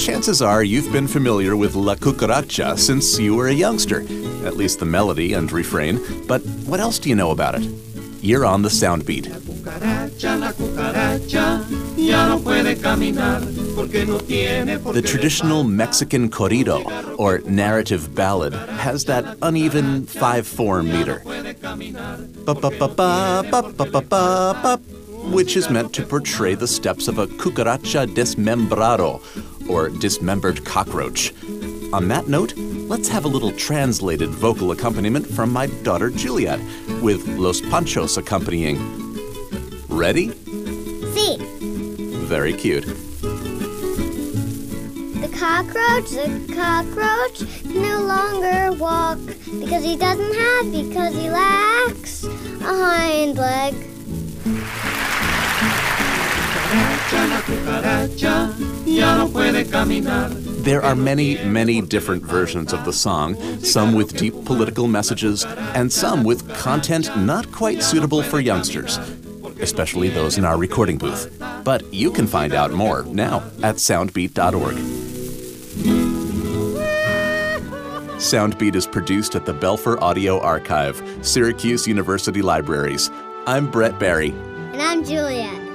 chances are you've been familiar with La Cucaracha since you were a youngster, at least the melody and refrain. But what else do you know about it? You're on the Soundbeat. The traditional Mexican corrido, or narrative ballad, has that uneven 5 4 meter. Which is meant to portray the steps of a cucaracha desmembrado, or dismembered cockroach. On that note, let's have a little translated vocal accompaniment from my daughter Juliet, with Los Panchos accompanying. Ready? See, Very cute. the cockroach, the cockroach can no longer walk because he doesn't have, because he lacks a hind leg. There are many, many different versions of the song, some with deep political messages, and some with content not quite suitable for youngsters, especially those in our recording booth. But you can find out more now at soundbeat.org. Soundbeat is produced at the Belfer Audio Archive, Syracuse University Libraries. I'm Brett Barry. And I'm Juliet.